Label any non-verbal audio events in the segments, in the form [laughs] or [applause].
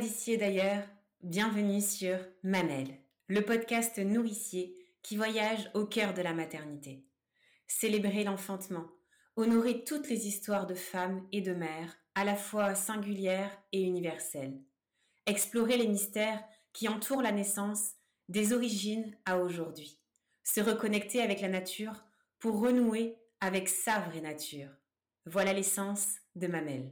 D'ici d'ailleurs, bienvenue sur Mamel, le podcast nourricier qui voyage au cœur de la maternité. Célébrer l'enfantement, honorer toutes les histoires de femmes et de mères, à la fois singulières et universelles. Explorer les mystères qui entourent la naissance, des origines à aujourd'hui. Se reconnecter avec la nature pour renouer avec sa vraie nature. Voilà l'essence de Mamel.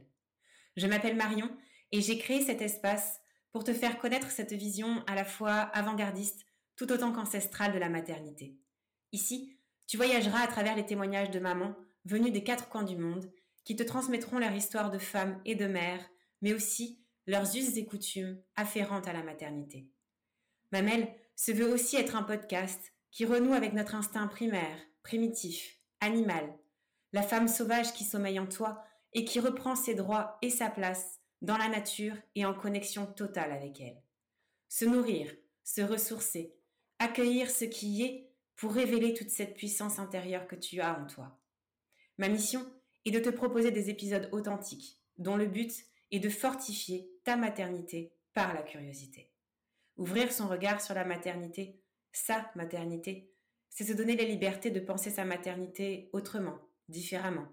Je m'appelle Marion et j'ai créé cet espace pour te faire connaître cette vision à la fois avant-gardiste tout autant qu'ancestrale de la maternité. Ici, tu voyageras à travers les témoignages de mamans venues des quatre coins du monde qui te transmettront leur histoire de femmes et de mères, mais aussi leurs us et coutumes afférentes à la maternité. Mamel se veut aussi être un podcast qui renoue avec notre instinct primaire, primitif, animal, la femme sauvage qui sommeille en toi et qui reprend ses droits et sa place dans la nature et en connexion totale avec elle. Se nourrir, se ressourcer, accueillir ce qui est pour révéler toute cette puissance intérieure que tu as en toi. Ma mission est de te proposer des épisodes authentiques dont le but est de fortifier ta maternité par la curiosité. Ouvrir son regard sur la maternité, sa maternité, c'est se donner la liberté de penser sa maternité autrement, différemment,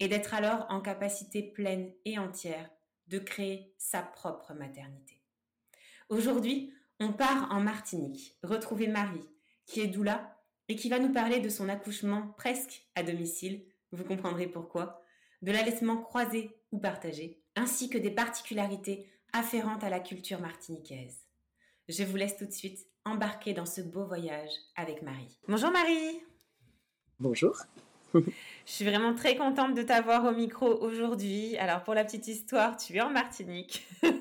et d'être alors en capacité pleine et entière de créer sa propre maternité. Aujourd'hui, on part en Martinique, retrouver Marie, qui est doula et qui va nous parler de son accouchement presque à domicile, vous comprendrez pourquoi, de l'allaitement croisé ou partagé, ainsi que des particularités afférentes à la culture martiniquaise. Je vous laisse tout de suite embarquer dans ce beau voyage avec Marie. Bonjour Marie Bonjour [laughs] je suis vraiment très contente de t'avoir au micro aujourd'hui. Alors, pour la petite histoire, tu es en Martinique. [laughs]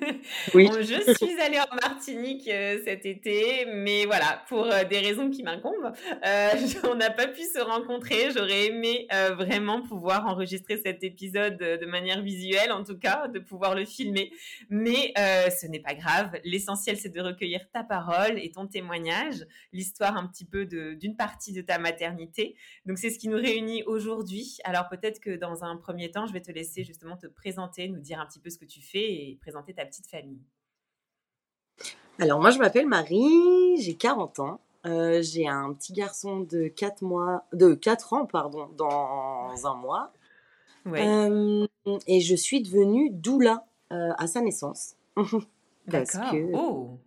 Oui. je [laughs] suis allée en Martinique euh, cet été, mais voilà, pour euh, des raisons qui m'incombent, euh, [laughs] on n'a pas pu se rencontrer. J'aurais aimé vraiment pouvoir enregistrer cet épisode de manière visuelle, en tout cas, de pouvoir le filmer. Mais ce n'est pas grave. L'essentiel, c'est de recueillir ta parole et ton témoignage, l'histoire un petit peu d'une partie de ta maternité. Donc, c'est ce qui nous réunit aujourd'hui. Alors peut-être que dans un premier temps, je vais te laisser justement te présenter, nous dire un petit peu ce que tu fais et présenter ta petite famille? Alors moi, je m'appelle Marie, j'ai 40 ans. Euh, j'ai un petit garçon de 4 mois, de 4 ans pardon, dans un mois. Euh, et je suis devenue doula euh, à sa naissance. [laughs] parce que oh.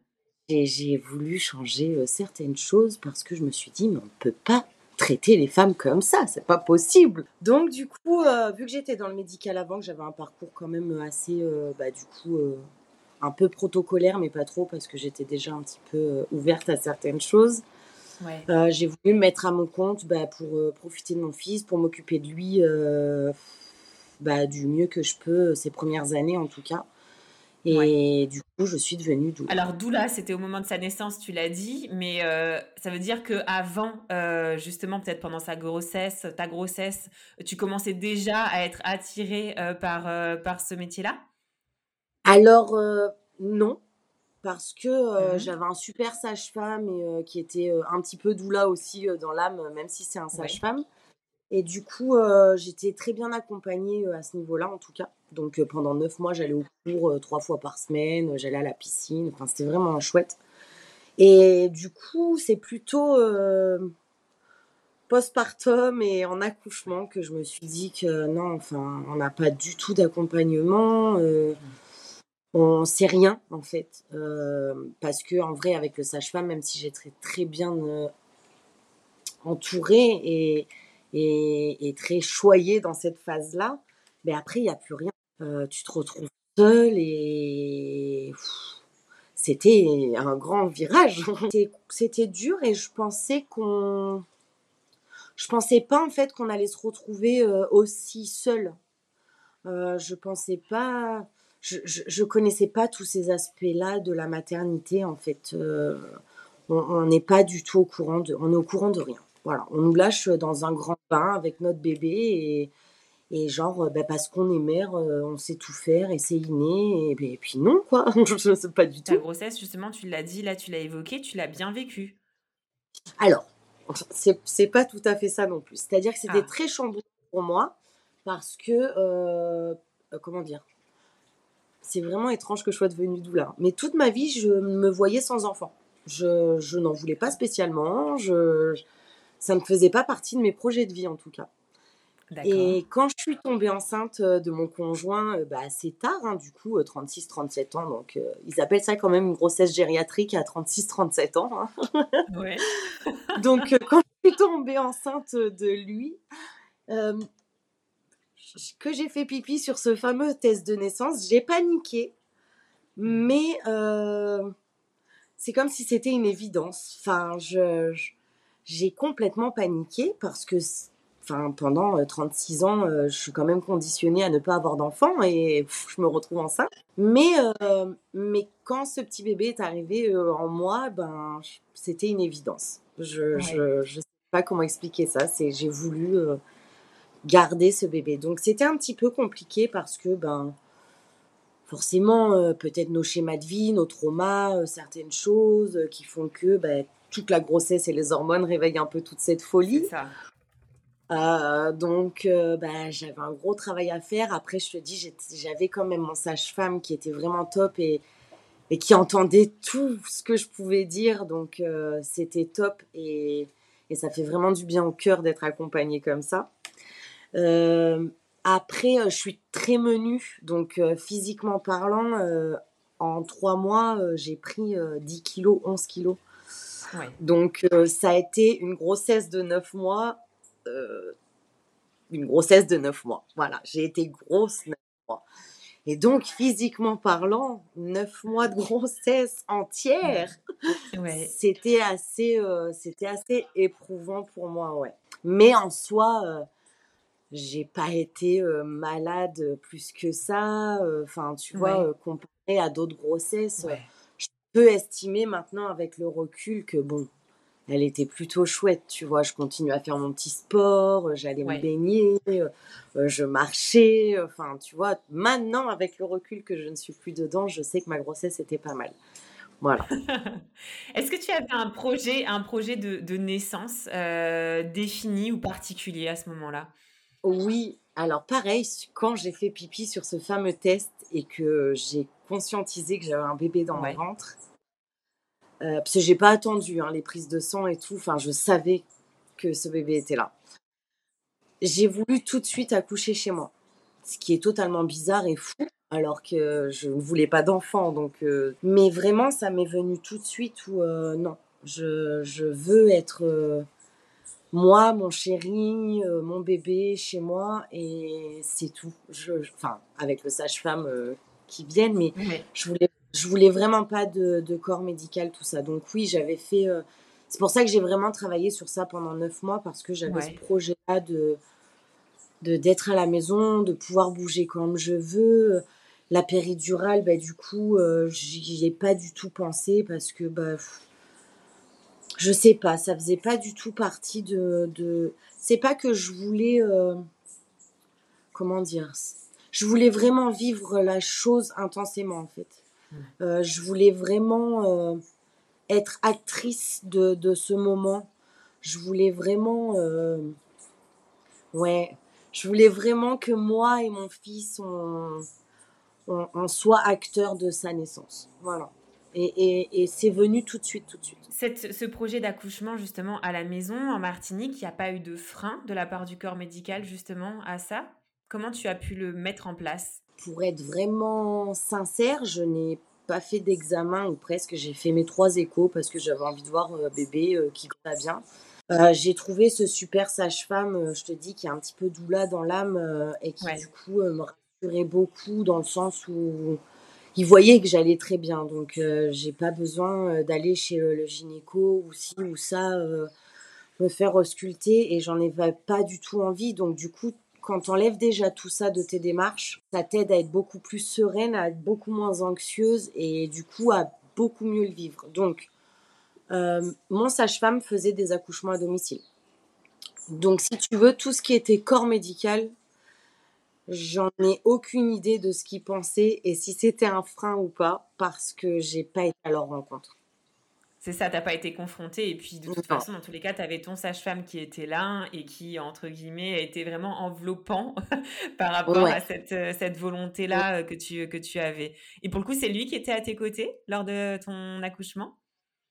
j'ai voulu changer certaines choses parce que je me suis dit mais on ne peut pas traiter les femmes comme ça, c'est pas possible. Donc du coup, vu que j'étais dans le médical avant, que j'avais un parcours quand même assez, bah, du coup, un peu protocolaire, mais pas trop parce que j'étais déjà un petit peu ouverte à certaines choses. j'ai voulu me mettre à mon compte bah, pour profiter de mon fils, pour m'occuper de lui bah, du mieux que je peux ces premières années en tout cas. Et du coup, je suis devenue doula. Alors, doula, c'était au moment de sa naissance, tu l'as dit, mais euh, ça veut dire qu'avant, euh, justement, peut-être pendant sa grossesse, ta grossesse, tu commençais déjà à être attirée euh, par, euh, par ce métier-là? Alors, non, parce que mmh j'avais un super sage-femme et, qui était un petit peu doula aussi dans l'âme, même si c'est un sage-femme. Et du coup, j'étais très bien accompagnée à ce niveau-là, en tout cas. Donc pendant neuf mois, j'allais au cours trois fois par semaine, j'allais à la piscine, enfin c'était vraiment chouette. Et du coup, c'est plutôt postpartum et en accouchement que je me suis dit que non, enfin, on n'a pas du tout d'accompagnement. On sait rien en fait, parce que en vrai, avec le sage-femme, même si j'étais très bien entourée et, et, très choyée dans cette phase-là, mais après, il n'y a plus rien. Euh, tu te retrouves seule et c'était un grand virage. [laughs] C'était dur et je pensais qu'on, je pensais pas en fait qu'on allait se retrouver euh, aussi seul. Euh, je pensais pas, je, je, connaissais pas tous ces aspects-là de la maternité en fait. on n'est pas du tout au courant de, on est au courant de rien. Voilà, on nous lâche dans un grand bain avec notre bébé et, et genre, euh, bah, parce qu'on est mère, euh, on sait tout faire et c'est inné. Et, puis non, quoi. [laughs] je ne sais pas du tout. Ta grossesse, justement, tu l'as dit, là, tu l'as évoqué, tu l'as bien vécu. Alors, c'est pas tout à fait ça non plus. C'est-à-dire que c'était ah. très chamboulant pour moi parce que, euh, comment dire, c'est vraiment étrange que je sois devenue doula. Mais toute ma vie, je me voyais sans enfant. Je, je n'en voulais pas spécialement. Je, ça ne faisait pas partie de mes projets de vie en tout cas. Et quand je suis tombée enceinte euh, de mon conjoint, euh, bah, assez tard, hein, du coup, 36-37 ans, donc ils appellent ça quand même une grossesse gériatrique à 36-37 ans. Hein. Ouais. [laughs] donc quand je suis tombée enceinte de lui, que j'ai fait pipi sur ce fameux test de naissance, j'ai paniqué, mais euh, c'est comme si c'était une évidence. Enfin, je, j'ai complètement paniqué parce que enfin, pendant 36 euh, ans, euh, je suis quand même conditionnée à ne pas avoir d'enfant et je me retrouve enceinte. Mais, mais quand ce petit bébé est arrivé en moi, ben, c'était une évidence. Je ne sais pas comment expliquer ça. C'est, j'ai voulu garder ce bébé. Donc c'était un petit peu compliqué parce que ben forcément euh, peut-être nos schémas de vie, nos traumas, euh, certaines choses euh, qui font que ben, toute la grossesse et les hormones réveillent un peu toute cette folie. Ça. donc ben, j'avais un gros travail à faire. Après je te dis j'avais quand même mon sage-femme qui était vraiment top et, et qui entendait tout ce que je pouvais dire. Donc c'était top et, et ça fait vraiment du bien au cœur d'être accompagnée comme ça. Euh, après, euh, je suis très menue, donc euh, physiquement parlant, en trois mois, j'ai pris 10 kilos, 11 kilos. Donc ça a été une grossesse de 9 mois. une grossesse de 9 mois. Voilà, j'ai été grosse 9 mois. Et donc, physiquement parlant, 9 mois de grossesse entière, c'était assez, c'était assez éprouvant pour moi, ouais. Mais en soi, j'ai pas été malade plus que ça. Enfin, tu vois, comparé à d'autres grossesses, je peux estimer maintenant avec le recul que bon, elle était plutôt chouette, tu vois. Je continue à faire mon petit sport, j'allais me baigner, je marchais. Enfin, tu vois, maintenant avec le recul que je ne suis plus dedans, je sais que ma grossesse était pas mal. Voilà. [laughs] Est-ce que tu avais un projet, un projet de, de naissance défini ou particulier à ce moment-là? Oui, alors pareil, quand j'ai fait pipi sur ce fameux test et que j'ai conscientisé que j'avais un bébé dans mon ventre, euh, parce que j'ai pas attendu hein, les prises de sang et tout, enfin je savais que ce bébé était là. J'ai voulu tout de suite accoucher chez moi, ce qui est totalement bizarre et fou, alors que je ne voulais pas d'enfant. Donc, euh, mais vraiment, ça m'est venu tout de suite où euh, non, je, je, veux être moi, mon chéri, euh, mon bébé chez moi et c'est tout. Je, enfin, avec le sage-femme euh, qui viennent, mais je voulais, je voulais vraiment pas de, corps médical, tout ça. Donc oui, j'avais fait. Euh, c'est pour ça que j'ai vraiment travaillé sur ça pendant neuf mois parce que j'avais ce projet-là de d'être à la maison, de pouvoir bouger comme je veux. La péridurale, bah, du coup, j'y ai pas du tout pensé parce que bah, je sais pas, ça faisait pas du tout partie de. de... C'est pas que je voulais. Euh, comment dire Je voulais vraiment vivre la chose intensément en fait. Mmh. Euh, je voulais vraiment euh, être actrice de, de, ce moment. Je voulais vraiment. ouais. Je voulais vraiment que moi et mon fils, on, on, on soit acteurs de sa naissance. Voilà. Et, c'est venu tout de suite, tout de suite. Cette, ce projet d'accouchement, justement, à la maison, en Martinique, il n'y a pas eu de frein de la part du corps médical, justement, à ça? Comment tu as pu le mettre en place? Pour être vraiment sincère, je n'ai pas fait d'examen, ou presque. J'ai fait mes trois échos parce que j'avais envie de voir euh, bébé euh, qui va bien. Euh, j'ai trouvé ce super sage-femme, je te dis, qui est un petit peu doula dans l'âme et qui, du coup, me rassurait beaucoup dans le sens où il voyait que j'allais très bien. Donc, euh, j'ai pas besoin euh, d'aller chez euh, le gynéco ou ci ou ça, me faire ausculter et j'en ai pas du tout envie. Donc, du coup, quand tu enlèves déjà tout ça de tes démarches, ça t'aide à être beaucoup plus sereine, à être beaucoup moins anxieuse et du coup à beaucoup mieux le vivre. Donc, mon sage-femme faisait des accouchements à domicile. Donc, si tu veux, tout ce qui était corps médical, J'en ai aucune idée de ce qu'ils pensaient et si c'était un frein ou pas parce que j'ai pas été à leur rencontre. C'est ça, t'as pas été confrontée. Et puis, de toute façon, dans tous les cas, tu avais ton sage-femme qui était là et qui, entre guillemets, était vraiment enveloppant [laughs] par rapport à cette, euh, cette volonté-là euh, que, tu, que tu avais. Et pour le coup, c'est lui qui était à tes côtés lors de ton accouchement?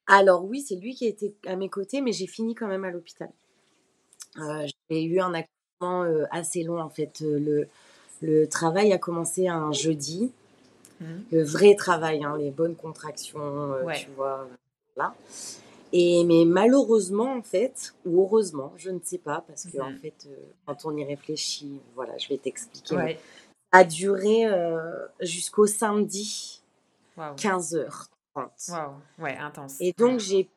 Alors, oui, c'est lui qui était à mes côtés, mais j'ai fini quand même à l'hôpital. Euh, j'ai eu un accouchement assez long, en fait. Le, le travail a commencé un jeudi. Mmh. Le vrai travail, hein, les bonnes contractions, tu vois et mais malheureusement en fait, ou heureusement, je ne sais pas, parce que en mhm. fait, euh, quand on y réfléchit, voilà, je vais t'expliquer. A duré euh, jusqu'au samedi, 15h30. Wow. Ouais, intense. Et donc j'ai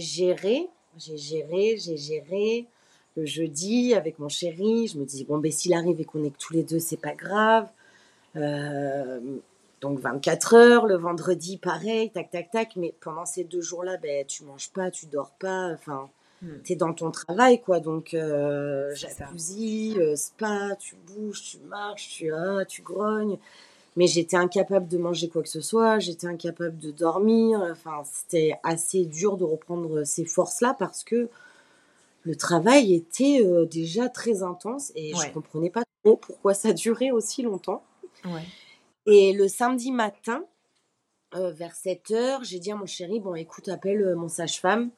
géré, j'ai géré, j'ai géré le jeudi avec mon chéri. Je me dis bon ben s'il arrive et qu'on est que tous les deux, c'est pas grave. Euh, donc 24 heures, le vendredi pareil, tac tac tac, mais pendant ces deux jours-là, ben tu manges pas, tu dors pas, enfin hmm. tu es dans ton travail quoi, donc euh, jacuzzi, euh, spa, tu bouges, tu marches, tu ah, tu grognes, mais j'étais incapable de manger quoi que ce soit, j'étais incapable de dormir, enfin c'était assez dur de reprendre ces forces-là parce que le travail était euh, déjà très intense et je comprenais pas trop pourquoi ça durait aussi longtemps. Ouais. Et le samedi matin, euh, vers 7 heures, j'ai dit à mon chéri, bon écoute, appelle euh, mon sage-femme.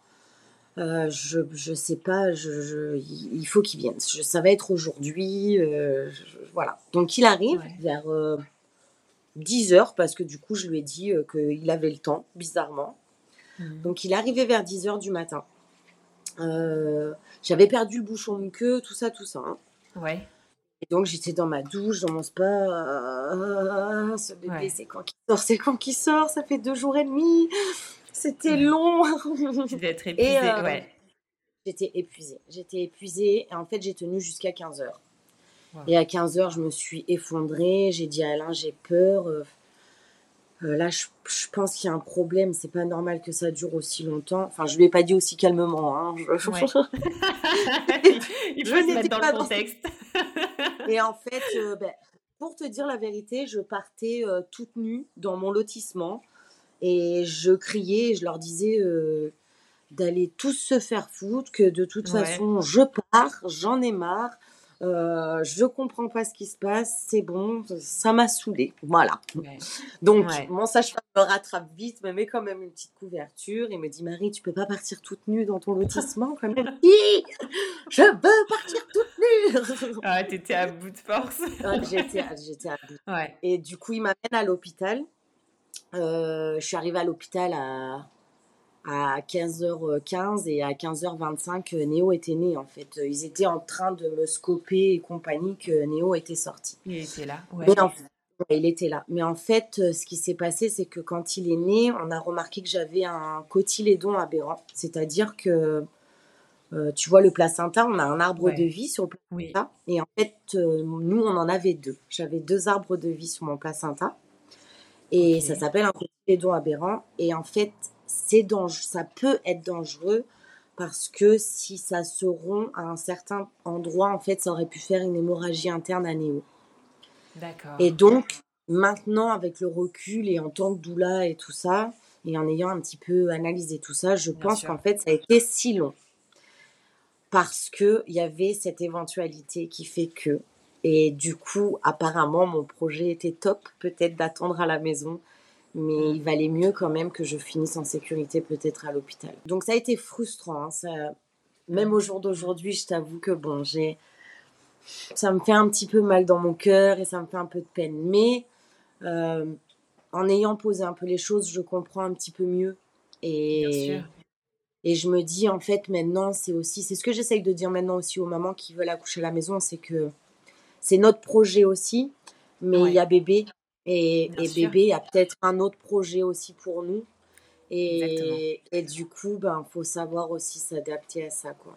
Euh, je, je sais pas, je, il faut qu'il vienne. ça va être aujourd'hui. voilà. Donc il arrive vers 10 heures parce que du coup je lui ai dit qu'il avait le temps, bizarrement. Mmh. Donc il arrivé vers 10 heures du matin. J'avais perdu le bouchon de queue, tout ça, tout ça. Hein. Ouais. Et donc j'étais dans ma douche, dans mon spa. Euh, ce bébé, c'est quand qu'il sort, c'est quand qu'il sort. Ça fait deux jours et demi. C'était long. Tu devais être [laughs] épuisée, euh, ouais. J'étais épuisée. J'étais épuisée. Et en fait, j'ai tenu jusqu'à 15 heures. Et à 15 heures, je me suis effondrée. J'ai dit à Alain, j'ai peur. Euh, là, je, pense qu'il y a un problème. C'est pas normal que ça dure aussi longtemps. Enfin, je lui ai pas dit aussi calmement. Hein. Je... [laughs] [laughs] Il faut se mettre dans le contexte. Et en fait, euh, ben, pour te dire la vérité, je partais euh, toute nue dans mon lotissement et je criais. je leur disais d'aller tous se faire foutre, que de toute façon, je pars, j'en ai marre. Euh, je comprends pas ce qui se passe, c'est bon, ça m'a saoulé. Voilà. Donc, mon sage-femme me rattrape vite, me met quand même une petite couverture et me dit Marie, tu peux pas partir toute nue dans ton lotissement quand même [laughs] Je veux partir toute nue Ah, t'étais à bout de force. [laughs] j'étais, à, bout. Et du coup, il m'amène à l'hôpital. Euh, je suis arrivée à l'hôpital à à 15h15 et à 15h25, euh, Néo était né en fait. Ils étaient en train de me scoper et compagnie que Néo était sorti. Il était là, ouais. il était là. Mais en fait, euh, ce qui s'est passé, c'est que quand il est né, on a remarqué que j'avais un cotylédon aberrant. C'est-à-dire que, euh, tu vois, le placenta, on a un arbre de vie sur le placenta. Et en fait, nous, on en avait deux. J'avais deux arbres de vie sur mon placenta. Et ça s'appelle un cotylédon aberrant. Et en fait, c'est ça peut être dangereux parce que si ça se rompt à un certain endroit, en fait, ça aurait pu faire une hémorragie interne à Néo. D'accord. Et donc, maintenant, avec le recul et en tant que doula et tout ça, et en ayant un petit peu analysé tout ça, je pense qu'en fait, ça a été si long. Parce qu'il y avait cette éventualité qui fait que. Et du coup, apparemment, mon projet était top, peut-être d'attendre à la maison mais il valait mieux quand même que je finisse en sécurité peut-être à l'hôpital. Donc ça a été frustrant. Hein, ça... Même au jour d'aujourd'hui, je t'avoue que bon, j'ai, ça me fait un petit peu mal dans mon cœur et ça me fait un peu de peine. Mais euh, en ayant posé un peu les choses, je comprends un petit peu mieux. Et, et je me dis en fait maintenant, c'est aussi, c'est ce que j'essaye de dire maintenant aussi aux mamans qui veulent accoucher à la maison, c'est que c'est notre projet aussi, mais il y a bébé et, bébé a peut-être un autre projet aussi pour nous. Et, et du coup, il ben, faut savoir aussi s'adapter à ça. Quoi.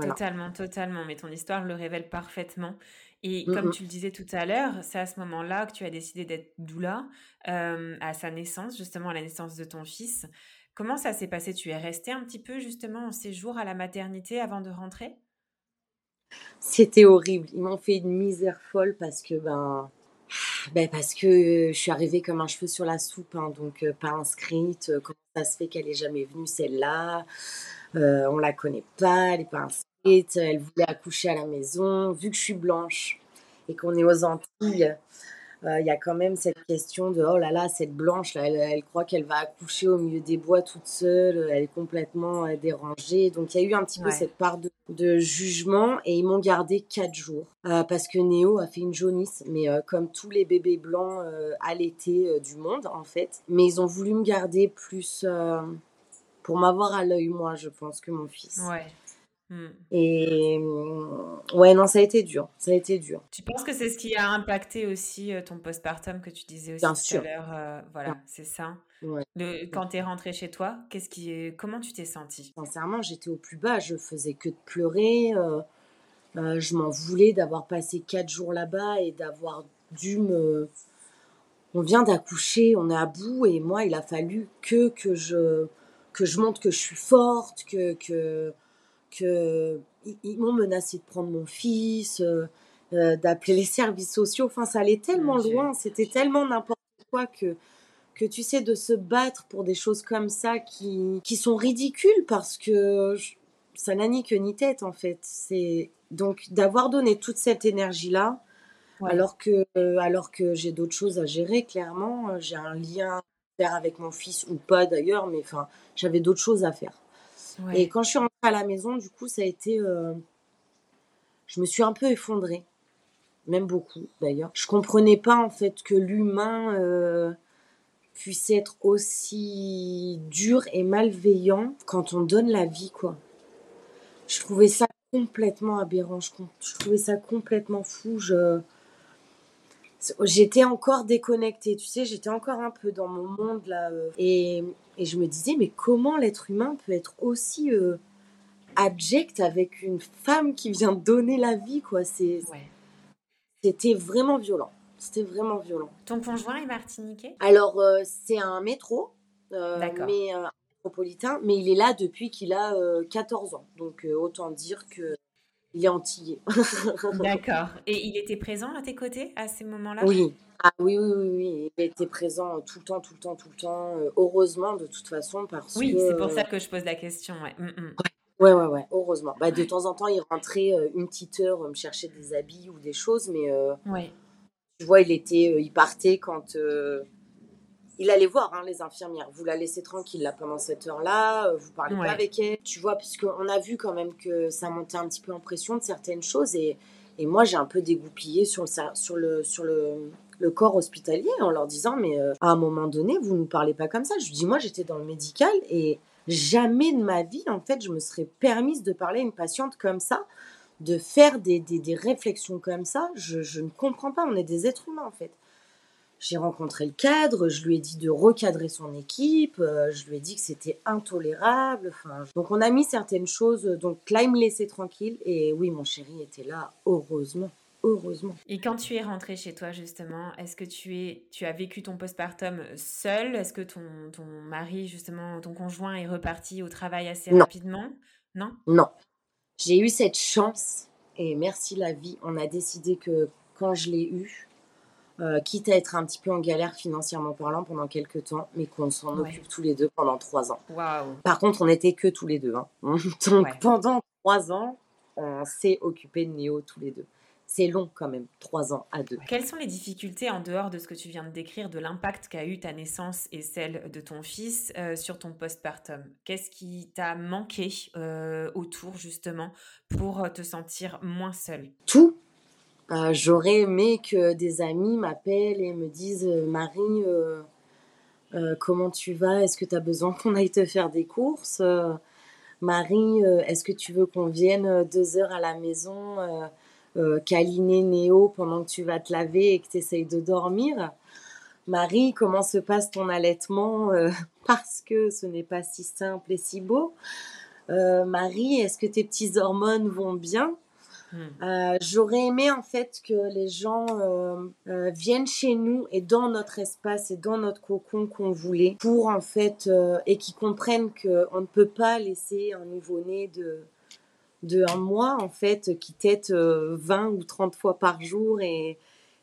Totalement, totalement. Mais ton histoire le révèle parfaitement. Et comme tu le disais tout à l'heure, c'est à ce moment-là que tu as décidé d'être doula euh, à sa naissance, justement à la naissance de ton fils. Comment ça s'est passé? Tu es resté un petit peu justement en séjour à la maternité avant de rentrer? C'était horrible. Ils m'ont fait une misère folle parce que ben ben parce que je suis arrivée comme un cheveu sur la soupe, hein, donc pas inscrite. comment ça se fait qu'elle est jamais venue celle-là? On la connaît pas, elle est pas inscrite. Elle voulait accoucher à la maison. Vu que je suis blanche et qu'on est aux Antilles, euh, il y a quand même cette question de oh là là, cette blanche, là, elle, croit qu'elle va accoucher au milieu des bois toute seule, elle est complètement euh, dérangée. Donc il y a eu un petit peu cette part de, jugement et ils m'ont gardé quatre jours euh, parce que Néo a fait une jaunisse, mais comme tous les bébés blancs à l'été du monde en fait. Mais ils ont voulu me garder plus pour m'avoir à l'œil moi, je pense, que mon fils. Ouais. Hmm. Et mm, ouais, non, ça a été dur. Ça a été dur. Tu penses que c'est ce qui a impacté aussi euh, ton postpartum que tu disais aussi Bien tout sûr. à l'heure euh, Voilà, c'est ça. Le, quand tu es rentrée chez toi, qu'est-ce qui est, comment tu t'es sentie? Sincèrement, j'étais au plus bas. Je faisais que de pleurer. Euh, je m'en voulais d'avoir passé quatre jours là-bas et d'avoir dû me. On vient d'accoucher, on est à bout et moi, il a fallu que que je que je montre que je suis forte, que que qu'ils ils m'ont menacé de prendre mon fils, euh, euh, d'appeler les services sociaux. Enfin, ça allait tellement loin, c'était tellement n'importe quoi que, que tu sais, de se battre pour des choses comme ça qui, qui sont ridicules parce que ça n'a ni queue ni tête en fait. C'est donc d'avoir donné toute cette énergie là. Alors que, alors que j'ai d'autres choses à gérer, clairement, j'ai un lien à faire avec mon fils ou pas d'ailleurs, mais enfin, j'avais d'autres choses à faire. Et quand je suis rentrée à la maison, du coup, ça a été. Euh, je me suis un peu effondrée. Même beaucoup, d'ailleurs. Je comprenais pas, en fait, que l'humain euh, puisse être aussi dur et malveillant quand on donne la vie, quoi. Je trouvais ça complètement aberrant. Je, je trouvais ça complètement fou. Je j'étais encore déconnectée, tu sais, j'étais encore un peu dans mon monde là. Euh, et, et, je me disais, mais comment l'être humain peut être aussi euh, abject avec une femme qui vient donner la vie, quoi? C'est, C'était vraiment violent. C'était vraiment violent. Ton conjoint est martiniquais? Alors, euh, c'est un métro, mais métropolitain, mais il est là depuis qu'il a 14 ans. Donc, autant dire que il est antillais. [laughs] D'accord. Et il était présent à tes côtés à ces moments-là? Oui. Ah oui, oui, oui, il était présent tout le temps, tout le temps, tout le temps. Euh, heureusement, de toute façon, parce oui, que... Oui, c'est pour ça que je pose la question, ouais. Mm, mm. ouais. Ouais, ouais, heureusement. Bah, de temps en temps, il rentrait euh, une petite heure me chercher des habits ou des choses, mais euh, ouais. tu vois, il était, il partait quand il allait voir hein, les infirmières. Vous la laissez tranquille là pendant cette heure-là, euh, vous parlez pas avec elle. Tu vois, puisqu'on a vu quand même que ça montait un petit peu en pression de certaines choses et, et moi j'ai un peu dégoupillé sur le, sur le, sur le, le corps hospitalier en leur disant mais euh, à un moment donné vous ne parlez pas comme ça. Je dis moi j'étais dans le médical et jamais de ma vie en fait je me serais permise de parler à une patiente comme ça de faire des, des, des réflexions comme ça, je, je, ne comprends pas. On est des êtres humains en fait. J'ai rencontré le cadre, je lui ai dit de recadrer son équipe, euh, je lui ai dit que c'était intolérable. Enfin, donc on a mis certaines choses. Donc là, il me laissait tranquille. Et oui, mon chéri était là, heureusement. Heureusement. Et quand tu es rentrée chez toi, justement, est-ce que tu, es, tu as vécu ton postpartum seul? Est-ce que ton, ton mari, justement, ton conjoint est reparti au travail assez rapidement? Non? Non. J'ai eu cette chance, et merci la vie, on a décidé que quand je l'ai eu, euh, quitte à être un petit peu en galère financièrement parlant pendant quelques temps, mais qu'on s'en occupe tous les deux pendant trois ans. Par contre, on n'était que tous les deux. Hein. [laughs] Donc pendant trois ans, on s'est occupé de Néo tous les deux. C'est long quand même, trois ans à deux. Quelles sont les difficultés en dehors de ce que tu viens de décrire, de l'impact qu'a eu ta naissance et celle de ton fils euh, sur ton postpartum? Qu'est-ce qui t'a manqué euh, autour justement pour te sentir moins seule? Tout, euh, j'aurais aimé que des amis m'appellent et me disent euh, Marie, euh, comment tu vas? Est-ce que tu as besoin qu'on aille te faire des courses? Marie, est-ce que tu veux qu'on vienne deux heures à la maison câliner Néo pendant que tu vas te laver et que tu essayes de dormir? Marie, comment se passe ton allaitement [laughs] Parce que ce n'est pas si simple et si beau? Marie, est-ce que tes petites hormones vont bien? Euh, j'aurais aimé en fait que les gens euh, euh, viennent chez nous et dans notre espace et dans notre cocon qu'on voulait pour en fait et qui comprennent qu'on ne peut pas laisser un nouveau-né de de un mois en fait qui tète 20 ou 30 fois par jour et,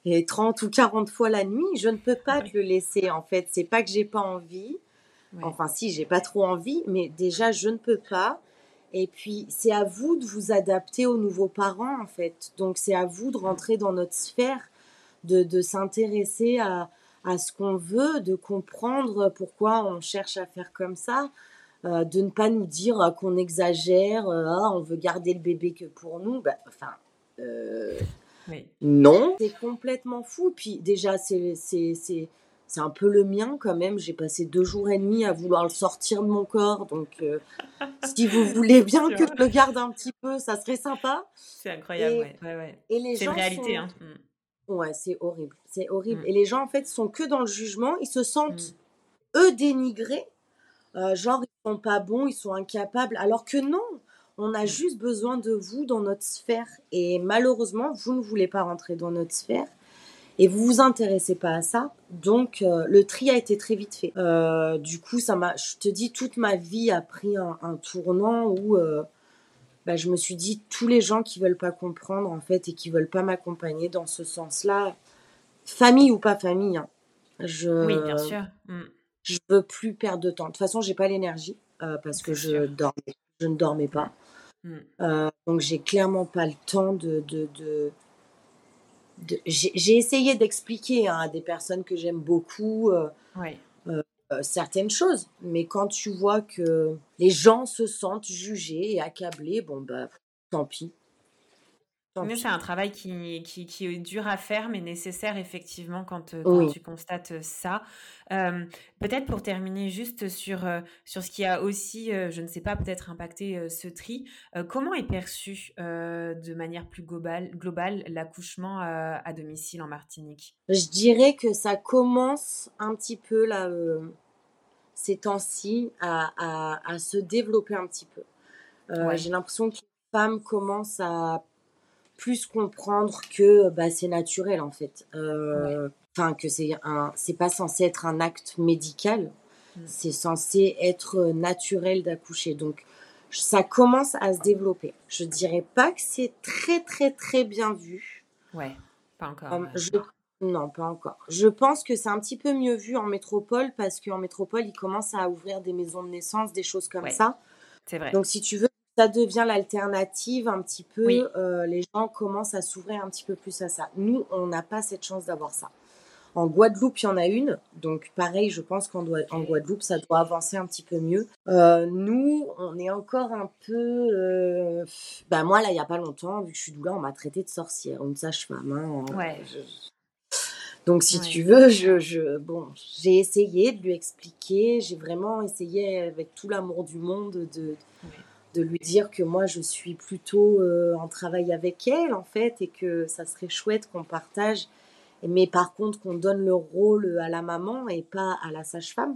et 30 ou 40 fois la nuit, je ne peux pas te le laisser en fait. C'est pas que j'ai pas envie. Enfin si, j'ai pas trop envie, mais déjà je ne peux pas. Et puis c'est à vous de vous adapter aux nouveaux parents en fait. Donc c'est à vous de rentrer dans notre sphère, de, de s'intéresser à, à ce qu'on veut, de comprendre pourquoi on cherche à faire comme ça, euh, de ne pas nous dire qu'on exagère, euh, ah, on veut garder le bébé que pour nous. Bah, enfin, euh, non, c'est complètement fou. Puis déjà, c'est c'est un peu le mien quand même. J'ai passé deux jours et demi à vouloir le sortir de mon corps. Donc, [laughs] si vous voulez bien que je le garde un petit peu, ça serait sympa. C'est incroyable, ouais. ouais, ouais. Et les c'est une réalité. Hein. Mm. Ouais, c'est horrible. C'est horrible. Mm. Et les gens, en fait, sont que dans le jugement. Ils se sentent, mm. eux, dénigrés. Euh, genre, ils sont pas bons, ils sont incapables. Alors que non, on a juste besoin de vous dans notre sphère. Et malheureusement, vous ne voulez pas rentrer dans notre sphère. Et vous vous intéressez pas à ça. Donc, euh, le tri a été très vite fait. Euh, du coup, ça m'a, je te dis, toute ma vie a pris un, un tournant où bah, je me suis dit tous les gens qui veulent pas comprendre en fait et qui veulent pas m'accompagner dans ce sens-là, famille ou pas famille, hein, je oui bien sûr. Mmh. Je veux plus perdre de temps. De toute façon, j'ai pas l'énergie euh, parce que je dormais, je ne dormais pas. Mmh. Euh, donc j'ai clairement pas le temps de, de, de, j'ai essayé d'expliquer hein, à des personnes que j'aime beaucoup. Euh, euh, certaines choses. Mais quand tu vois que les gens se sentent jugés et accablés, bon, bah, tant pis. C'est un travail qui, qui, est dur à faire, mais nécessaire effectivement quand, euh, tu constates ça. peut-être pour terminer juste sur, euh, sur ce qui a aussi, euh, je ne sais pas, peut-être impacté ce tri, comment est perçu de manière plus globale, globale l'accouchement à domicile en Martinique? Je dirais que ça commence un petit peu là, ces temps-ci à, à, se développer un petit peu. J'ai l'impression que les femmes commencent à plus comprendre que bah, c'est naturel en fait. Euh, enfin, que c'est un, c'est pas censé être un acte médical, mm. c'est censé être naturel d'accoucher. Donc, ça commence à se développer. Je dirais pas que c'est très très très bien vu. Ouais, pas encore. Non, pas encore. Je pense que c'est un petit peu mieux vu en métropole parce qu'en métropole, ils commencent à ouvrir des maisons de naissance, des choses comme ça. C'est vrai. Donc, si tu veux, ça devient l'alternative un petit peu. Euh, les gens commencent à s'ouvrir un petit peu plus à ça. Nous, on n'a pas cette chance d'avoir ça. En Guadeloupe, il y en a une. Donc, pareil, je pense qu'en en Guadeloupe, ça doit avancer un petit peu mieux. Euh, nous, on est encore un peu. Euh... Bah, moi, là, il n'y a pas longtemps, vu que je suis doula, on m'a traité de sorcière, une sage-femme. Hein. Ouais. Donc, si tu veux, je, je bon, j'ai essayé de lui expliquer. J'ai vraiment essayé, avec tout l'amour du monde, de de lui dire que moi je suis plutôt euh, en travail avec elle en fait et que ça serait chouette qu'on partage mais par contre qu'on donne le rôle à la maman et pas à la sage-femme.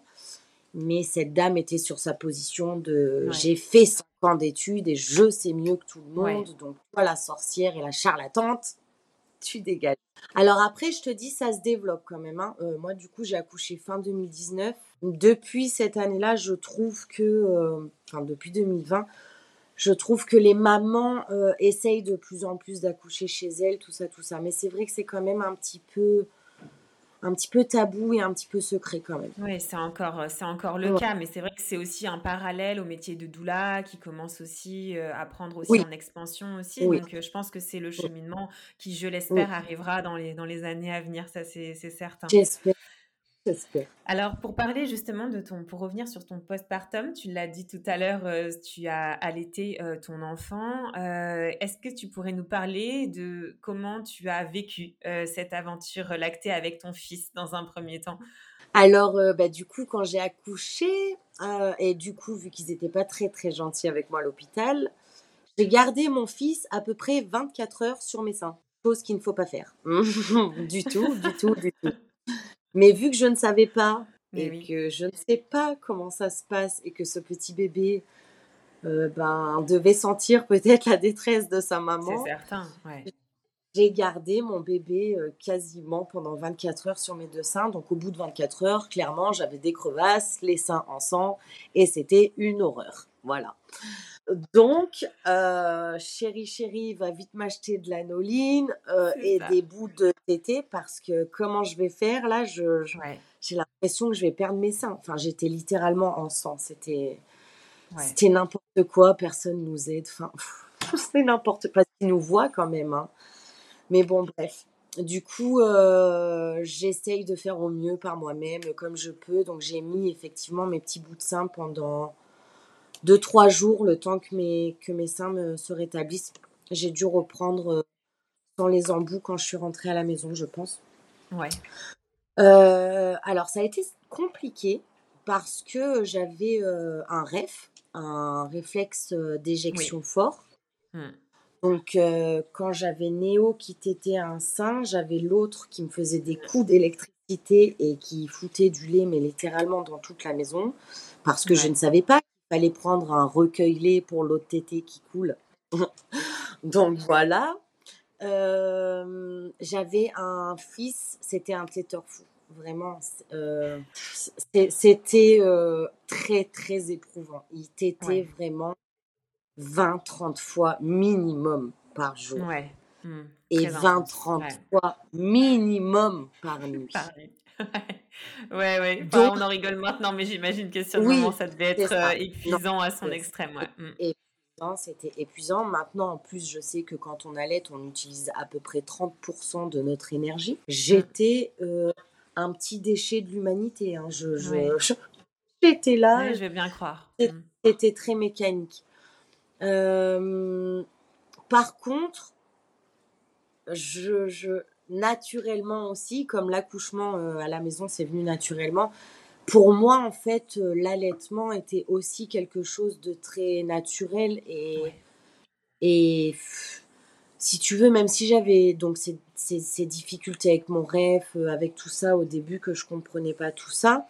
Mais cette dame était sur sa position de j'ai fait 5 ans d'études et je sais mieux que tout le monde donc toi la sorcière et la charlatante tu dégages. Alors après je te dis ça se développe quand même hein. euh, moi du coup j'ai accouché fin 2019 depuis cette année-là je trouve que euh, enfin depuis 2020 je trouve que les mamans euh, essayent de plus en plus d'accoucher chez elles, tout ça, tout ça. Mais c'est vrai que c'est quand même un petit peu un petit peu tabou et un petit peu secret quand même. Oui, c'est encore, c'est encore le cas, mais c'est vrai que c'est aussi un parallèle au métier de doula qui commence aussi euh, à prendre aussi en expansion aussi. Donc euh, je pense que c'est le cheminement qui, je l'espère, arrivera dans les, dans les années à venir, ça c'est certain. J'espère. Alors, pour parler justement de ton, pour revenir sur ton postpartum, tu l'as dit tout à l'heure, euh, tu as allaité euh, ton enfant. Euh, est-ce que tu pourrais nous parler de comment tu as vécu cette aventure lactée avec ton fils dans un premier temps? Alors, bah, du coup, quand j'ai accouché, et du coup, vu qu'ils n'étaient pas très très gentils avec moi à l'hôpital, j'ai gardé mon fils à peu près 24 heures sur mes seins. Chose qu'il ne faut pas faire. [laughs] du tout, du tout, du tout. Mais vu que je ne savais pas et que je ne sais pas comment ça se passe et que ce petit bébé euh, ben, devait sentir [laughs] peut-être la détresse de sa maman. C'est certain, ouais. j'ai gardé mon bébé quasiment pendant 24 heures sur mes deux seins. Donc au bout de 24 heures, clairement, j'avais des crevasses, les seins en sang, et c'était une horreur. Voilà. Donc, euh, chérie, chérie, va vite m'acheter de l'anoline euh, et des bouts de tété parce que comment je vais faire là je, J'ai l'impression que je vais perdre mes seins. Enfin, j'étais littéralement en sang. C'était c'était n'importe quoi. Personne nous aide. Enfin, [laughs] c'est n'importe quoi. Ils nous voient quand même. Hein. Mais bon, bref. Du coup, euh, j'essaye de faire au mieux par moi-même, comme je peux. Donc, j'ai mis effectivement mes petits bouts de seins pendant deux, trois jours, le temps que mes, que mes seins se rétablissent. J'ai dû reprendre euh, sans les embouts quand je suis rentrée à la maison, je pense. Ouais. Euh, alors, ça a été compliqué parce que j'avais euh, un REF, un réflexe d'éjection fort. Hmm. Donc, quand j'avais Néo qui tétait un sein, j'avais l'autre qui me faisait des coups d'électricité et qui foutait du lait, mais littéralement dans toute la maison, parce que je ne savais pas fallait prendre un recueil-lait pour l'autre tété qui coule. [laughs] Donc voilà. Euh, j'avais un fils, c'était un téteur fou. Vraiment, euh, c'était euh, très, très éprouvant. Il tétait vraiment 20-30 fois minimum par jour. Mmh. Et 20-30 fois minimum par nuit. Par nuit. Ouais, ouais. on en rigole maintenant, mais j'imagine que sur le moment, ça devait être euh, épuisant à son extrême. Ouais. Mm. C'était épuisant. Maintenant, en plus, je sais que quand on allait, on utilise à peu près 30% de notre énergie. J'étais euh, un petit déchet de l'humanité. Hein. Je, [laughs] j'étais là. je vais bien croire. C'était mm. très mécanique. Euh, par contre, je, je, naturellement aussi, comme l'accouchement euh, à la maison, c'est venu naturellement. Pour moi, en fait, euh, l'allaitement était aussi quelque chose de très naturel et, et si tu veux, même si j'avais donc ces, ces, difficultés avec mon rêve, euh, avec tout ça au début que je comprenais pas tout ça,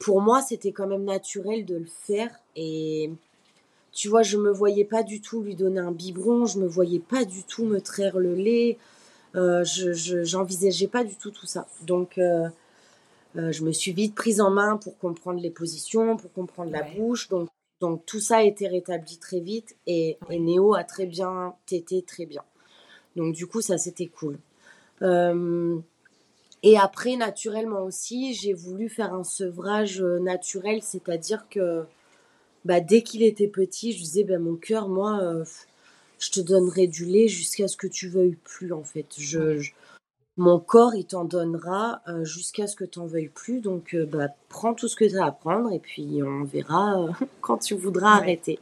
pour moi, c'était quand même naturel de le faire et tu vois, je me voyais pas du tout lui donner un biberon, je me voyais pas du tout me traire le lait. Euh, je j'envisageais pas du tout tout ça. Donc, euh, euh, je me suis vite prise en main pour comprendre les positions, pour comprendre la bouche. Donc, donc, tout ça a été rétabli très vite et, et Néo a très bien tété très bien. Donc, du coup, ça, c'était cool. et après, naturellement aussi, j'ai voulu faire un sevrage naturel, c'est-à-dire que bah, dès qu'il était petit, je disais, bah, mon cœur, moi, je te donnerai du lait jusqu'à ce que tu veuilles plus, en fait. Je, mon corps, il t'en donnera euh, jusqu'à ce que tu n'en veuilles plus. Donc, euh, bah, prends tout ce que tu as à prendre et puis on verra euh, [laughs] quand tu voudras arrêter.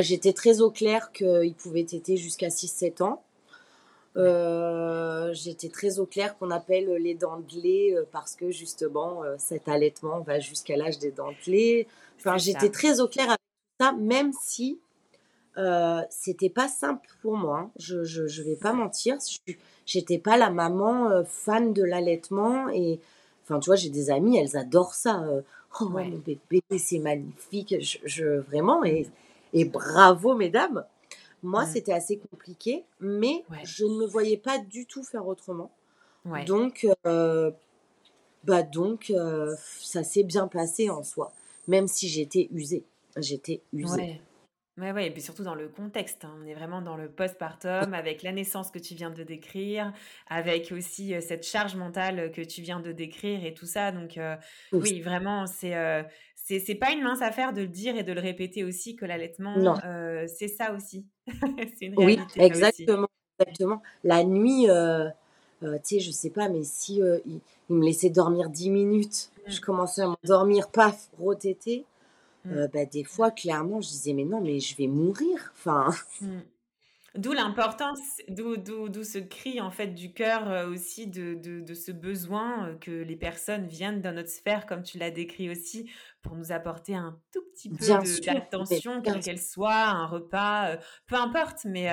J'étais très au clair qu'il pouvait t'aider jusqu'à 6-7 ans. J'étais très au clair qu'on appelle les dents de lait parce que justement, cet allaitement va jusqu'à l'âge des dents de lait. Enfin, j'étais très au clair avec ça, même si euh, c'était pas simple pour moi. Hein. Je, je, vais pas mentir. J'étais pas la maman euh, fan de l'allaitement et enfin tu vois j'ai des amis elles adorent ça. Euh, oh mon bébé c'est magnifique. Je, vraiment et, et bravo mesdames. Moi c'était assez compliqué mais je ne me voyais pas du tout faire autrement. Donc bah donc ça s'est bien passé en soi même si j'étais usée. J'étais usée. Ouais, ouais, et puis surtout dans le contexte. hein. On est vraiment dans le postpartum, avec la naissance que tu viens de décrire, avec aussi cette charge mentale que tu viens de décrire et tout ça. Donc, oui, vraiment, c'est c'est pas une mince affaire de le dire et de le répéter aussi que l'allaitement, c'est ça aussi. [laughs] c'est une Oui, exactement, exactement. La nuit, tu sais, je sais pas, mais si il, me laissait dormir 10 minutes, je mmh. commençais à m'endormir, paf, rotéter. Mmh. Euh, bah, des fois, clairement, je disais, mais non, mais je vais mourir. Enfin. Mmh. D'où l'importance, d'où, ce cri en fait du cœur euh, aussi de, de, ce besoin euh, que les personnes viennent dans notre sphère, comme tu l'as décrit aussi, pour nous apporter un tout petit peu d'attention, quelle qu'elle soit, un repas, peu importe. Mais,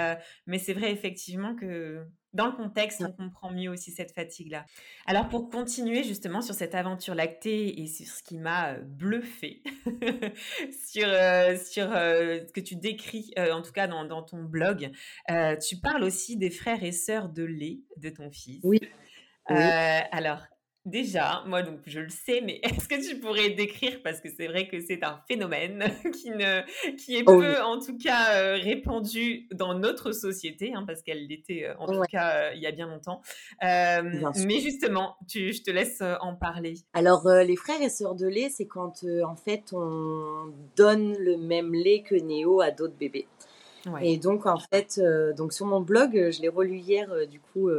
mais c'est vrai effectivement que dans le contexte, on comprend mieux aussi cette fatigue-là. Alors pour continuer justement sur cette aventure lactée et sur ce qui m'a bluffé, [laughs] sur, sur ce que tu décris, en tout cas dans, dans ton blog, tu parles aussi des frères et sœurs de lait de ton fils. Oui. alors, Déjà, moi donc je le sais, mais [laughs] est-ce que tu pourrais décrire parce que c'est vrai que c'est un phénomène [laughs] qui ne qui est oh peu en tout cas euh, répandu dans notre société hein, parce qu'elle l'était euh, en tout cas euh, il y a bien longtemps. mais justement, tu, je te laisse en parler. Alors les frères et sœurs de lait, c'est quand en fait on donne le même lait que Néo à d'autres bébés. Et donc en fait, donc sur mon blog, je l'ai relu hier du coup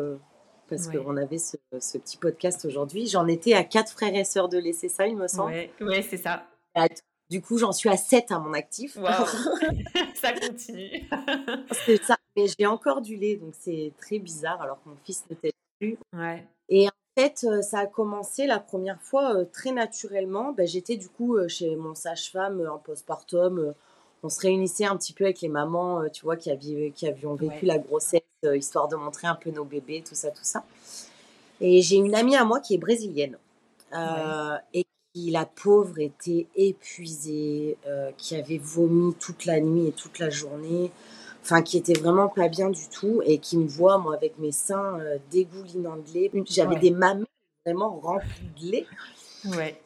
parce qu'on avait ce, petit podcast aujourd'hui. J'en étais à quatre frères et sœurs de laisser ça, il me semble. Oui, c'est ça. Du coup, j'en suis à sept à mon actif. [laughs] [laughs] ça continue. [laughs] c'est ça. Mais j'ai encore du lait, donc c'est très bizarre, alors que mon fils n'était plus. Ouais. Et en fait, euh, ça a commencé la première fois euh, très naturellement. Ben, J'étais du coup euh, chez mon sage-femme en postpartum on se réunissait un petit peu avec les mamans, tu vois, qui, avaient, qui avions vécu la grossesse euh, histoire de montrer un peu nos bébés, tout ça, tout ça. Et j'ai une amie à moi qui est brésilienne euh, et qui, la pauvre, était épuisée, euh, qui avait vomi toute la nuit et toute la journée, enfin qui était vraiment pas bien du tout et qui me voit, moi, avec mes seins dégoulinants de lait. J'avais des mamelles vraiment remplies de lait.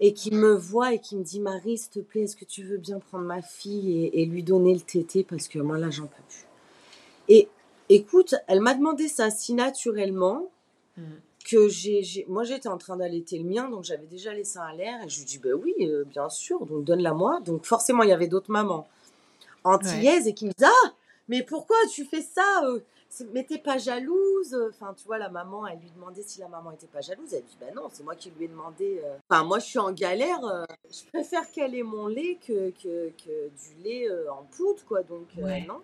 Et qui me voit et qui me dit Marie, s'il te plaît, est-ce que tu veux bien prendre ma fille et, et lui donner le tété parce que moi là j'en peux plus. Et Écoute, elle m'a demandé ça si naturellement mm. que j'ai, moi j'étais en train d'allaiter le mien, donc j'avais déjà les seins à l'air et je lui dis ben oui, euh, bien sûr, donc donne-la moi. Donc forcément il y avait d'autres mamans antillaises et qui me disaient ah mais pourquoi tu fais ça euh, Mais t'es pas jalouse Enfin tu vois la maman, elle lui demandait si la maman était pas jalouse, elle dit ben non, c'est moi qui lui ai demandé. Euh. Enfin moi je suis en galère, je préfère qu'elle ait mon lait que, que, du lait en poudre quoi, donc non.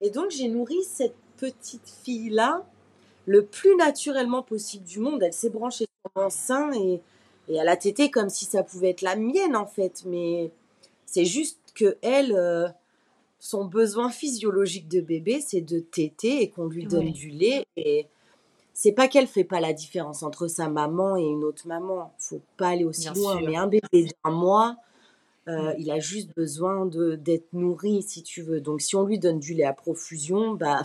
Et donc, j'ai nourri cette petite fille-là le plus naturellement possible du monde. Elle s'est branchée sur mon sein et, et elle a tété comme si ça pouvait être la mienne, en fait. Mais c'est juste que elle, euh, son besoin physiologique de bébé, c'est de téter et qu'on lui donne du lait. Et c'est pas qu'elle fait pas la différence entre sa maman et une autre maman. Faut pas aller aussi loin. Mais un bébé d'un mois, euh, il a juste besoin d'être nourri, si tu veux. Donc, si on lui donne du lait à profusion, bah,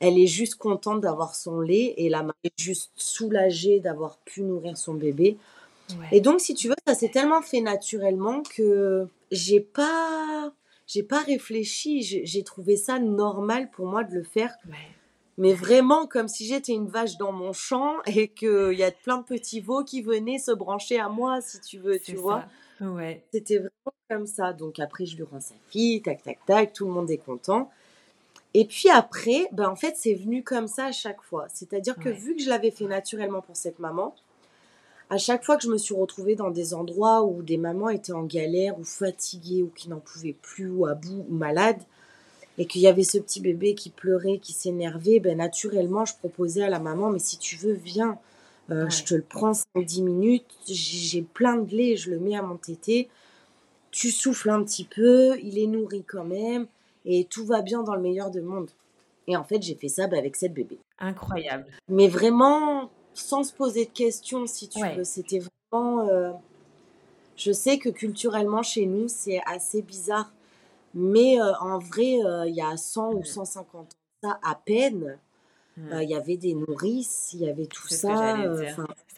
elle est juste contente d'avoir son lait et la mère est juste soulagée d'avoir pu nourrir son bébé. Et donc, si tu veux, ça s'est tellement fait naturellement que j'ai pas, j'ai pas réfléchi. J'ai trouvé ça normal pour moi de le faire. Mais vraiment comme si j'étais une vache dans mon champ [laughs] et qu'il y a plein de petits veaux qui venaient se brancher à moi, si tu veux, tu vois. Ouais. C'était vraiment comme ça. Donc après, je lui rends sa fille, tac, tac, tac, tout le monde est content. Et puis après, ben en fait, c'est venu comme ça à chaque fois. C'est-à-dire que vu que je l'avais fait naturellement pour cette maman, à chaque fois que je me suis retrouvée dans des endroits où des mamans étaient en galère ou fatiguées ou qui n'en pouvaient plus ou à bout ou malades, et qu'il y avait ce petit bébé qui pleurait, qui s'énervait, ben naturellement, je proposais à la maman, mais si tu veux, viens. Euh, je te le prends 5-10 minutes, j'ai plein de lait, je le mets à mon tété. Tu souffles un petit peu, il est nourri quand même, et tout va bien dans le meilleur des mondes. Et en fait, j'ai fait ça bah, avec cette bébé. Incroyable. Mais vraiment, sans se poser de questions, si tu veux. C'était vraiment. Euh, je sais que culturellement, chez nous, c'est assez bizarre. Mais euh, en vrai, il y a 100 ou 150 ans, ça à peine, Mmh. Il y avait des nourrices, il y avait tout ça.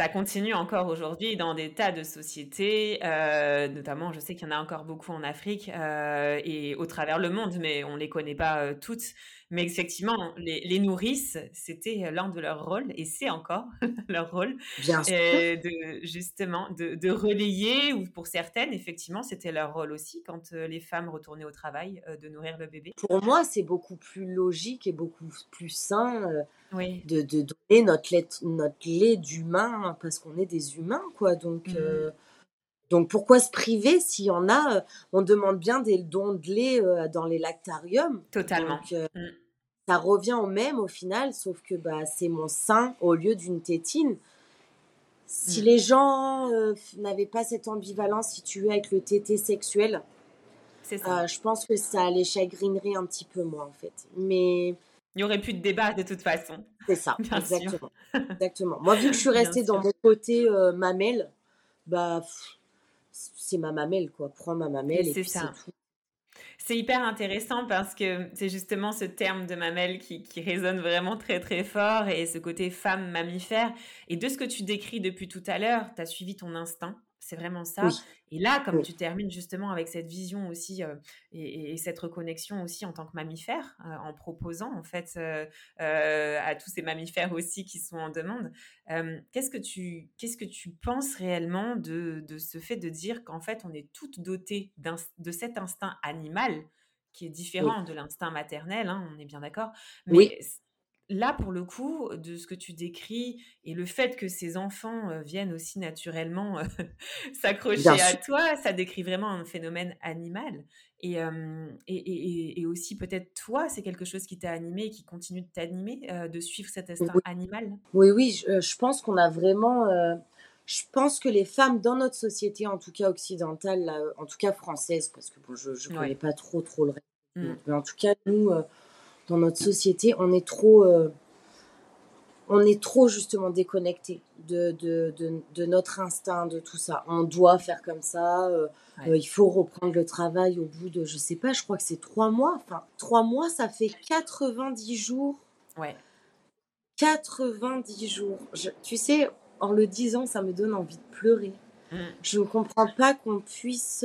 Ça continue encore aujourd'hui dans des tas de sociétés, notamment je sais qu'il y en a encore beaucoup en Afrique et au travers le monde, mais on ne les connaît pas toutes. Mais effectivement, les, nourrices, c'était l'un de leurs rôles, et c'est encore [laughs] leur rôle, Bien de, justement, de, relayer, ou pour certaines, effectivement, c'était leur rôle aussi, quand les femmes retournaient au travail, de nourrir le bébé. Pour moi, c'est beaucoup plus logique et beaucoup plus sain de, de, donner notre lait, notre lait d'humain, parce qu'on est des humains, quoi. Donc... Mmh. Donc pourquoi se priver s'il y en a On demande bien des dons de lait dans les lactariums. Totalement. Mmh ça revient au même au final, sauf que bah, c'est mon sein au lieu d'une tétine. Si mm. les gens euh, n'avaient pas cette ambivalence, si tu veux, avec le tété sexuel, euh, je pense que ça les chagrinerait un petit peu moins, en fait. Mais Il n'y aurait plus de débat de toute façon. C'est ça, [laughs] exactement. exactement. Moi, vu que je suis restée dans mon côté euh, mamelle, bah, c'est ma mamelle, quoi. Prends ma mamelle et, c'est ça. C'est hyper intéressant parce que c'est justement ce terme de mamelle qui, qui, résonne vraiment très très fort et ce côté femme mammifère. Et de ce que tu décris depuis tout à l'heure, tu as suivi ton instinct? C'est vraiment ça. Et là, comme tu termines justement avec cette vision aussi euh, et, cette reconnexion aussi en tant que mammifère, euh, en proposant en fait euh, à tous ces mammifères aussi qui sont en demande, qu'est-ce que tu qu'est-ce que tu penses réellement de, de ce fait de dire qu'en fait on est toutes dotées de cet instinct animal qui est différent de l'instinct maternel, hein, on est bien d'accord, mais là, pour le coup, de ce que tu décris et le fait que ces enfants euh, viennent aussi naturellement euh, [laughs] s'accrocher à toi, ça décrit vraiment un phénomène animal. Et, et, aussi, peut-être toi, c'est quelque chose qui t'a animé et qui continue de t'animer, euh, de suivre cet instinct animal? Oui, oui, je, pense qu'on a vraiment. je pense que les femmes dans notre société, en tout cas occidentale, en tout cas française, parce que bon, je ne connais pas trop, trop le reste, mmh. mais en tout cas, nous dans notre société, on est trop, euh, on est trop justement déconnecté de, de, de, notre instinct, de tout ça. On doit faire comme ça. Euh, euh, il faut reprendre le travail au bout de, je sais pas, je crois que c'est trois mois. Enfin, trois mois, ça fait 90 jours. Ouais. 90 jours. tu sais, en le disant, ça me donne envie de pleurer. Mmh. Je ne comprends pas qu'on puisse,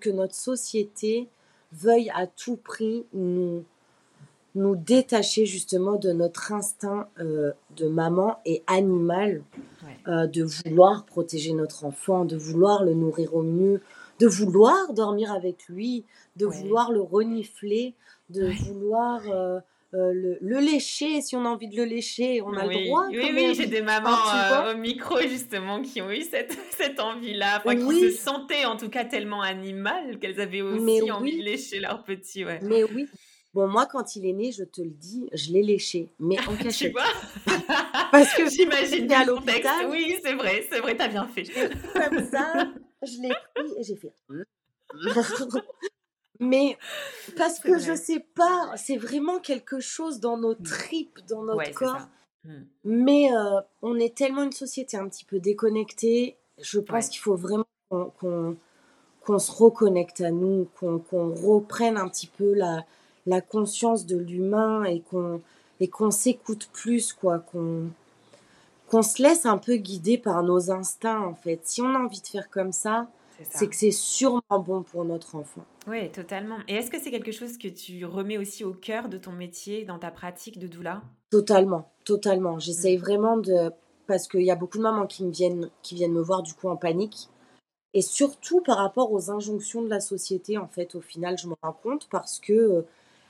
que notre société veuille à tout prix nous nous détacher justement de notre instinct euh, de maman et animal, euh, de vouloir protéger notre enfant, de vouloir le nourrir au mieux, de vouloir dormir avec lui, de vouloir le renifler, de vouloir euh, le, lécher si on a envie de le lécher, on a le droit. Oui, oui, j'ai des mamans au micro justement qui ont eu cette, [laughs] cette envie-là, qui se sentaient en tout cas tellement animales qu'elles avaient aussi envie de lécher leur petit. Ouais. Mais oui, Bon, moi, quand il est né, je te le dis, je l'ai léché, mais en [laughs] cachette. tu vois [laughs] Parce que j'imagine à l'hôpital. Oui, c'est vrai, c'est vrai, t'as bien fait. Comme ça, je l'ai pris et j'ai fait. [laughs] mais parce que je sais pas, c'est vraiment quelque chose dans nos mmh. tripes, dans notre corps. Mmh. Mais euh, on est tellement une société un petit peu déconnectée. Je pense qu'il faut vraiment qu'on se reconnecte à nous, qu'on reprenne un petit peu la, la conscience de l'humain et qu'on et qu'on s'écoute plus quoi qu'on qu'on se laisse un peu guider par nos instincts en fait. Si on a envie de faire comme ça c'est que c'est sûrement bon pour notre enfant. Oui totalement. Et est-ce que c'est quelque chose que tu remets aussi au cœur de ton métier dans ta pratique de doula? Totalement totalement. J'essaye mmh. vraiment de parce qu'il y a beaucoup de mamans qui me viennent qui viennent me voir du coup en panique. Et surtout par rapport aux injonctions de la société en fait au final je me rends compte parce que euh,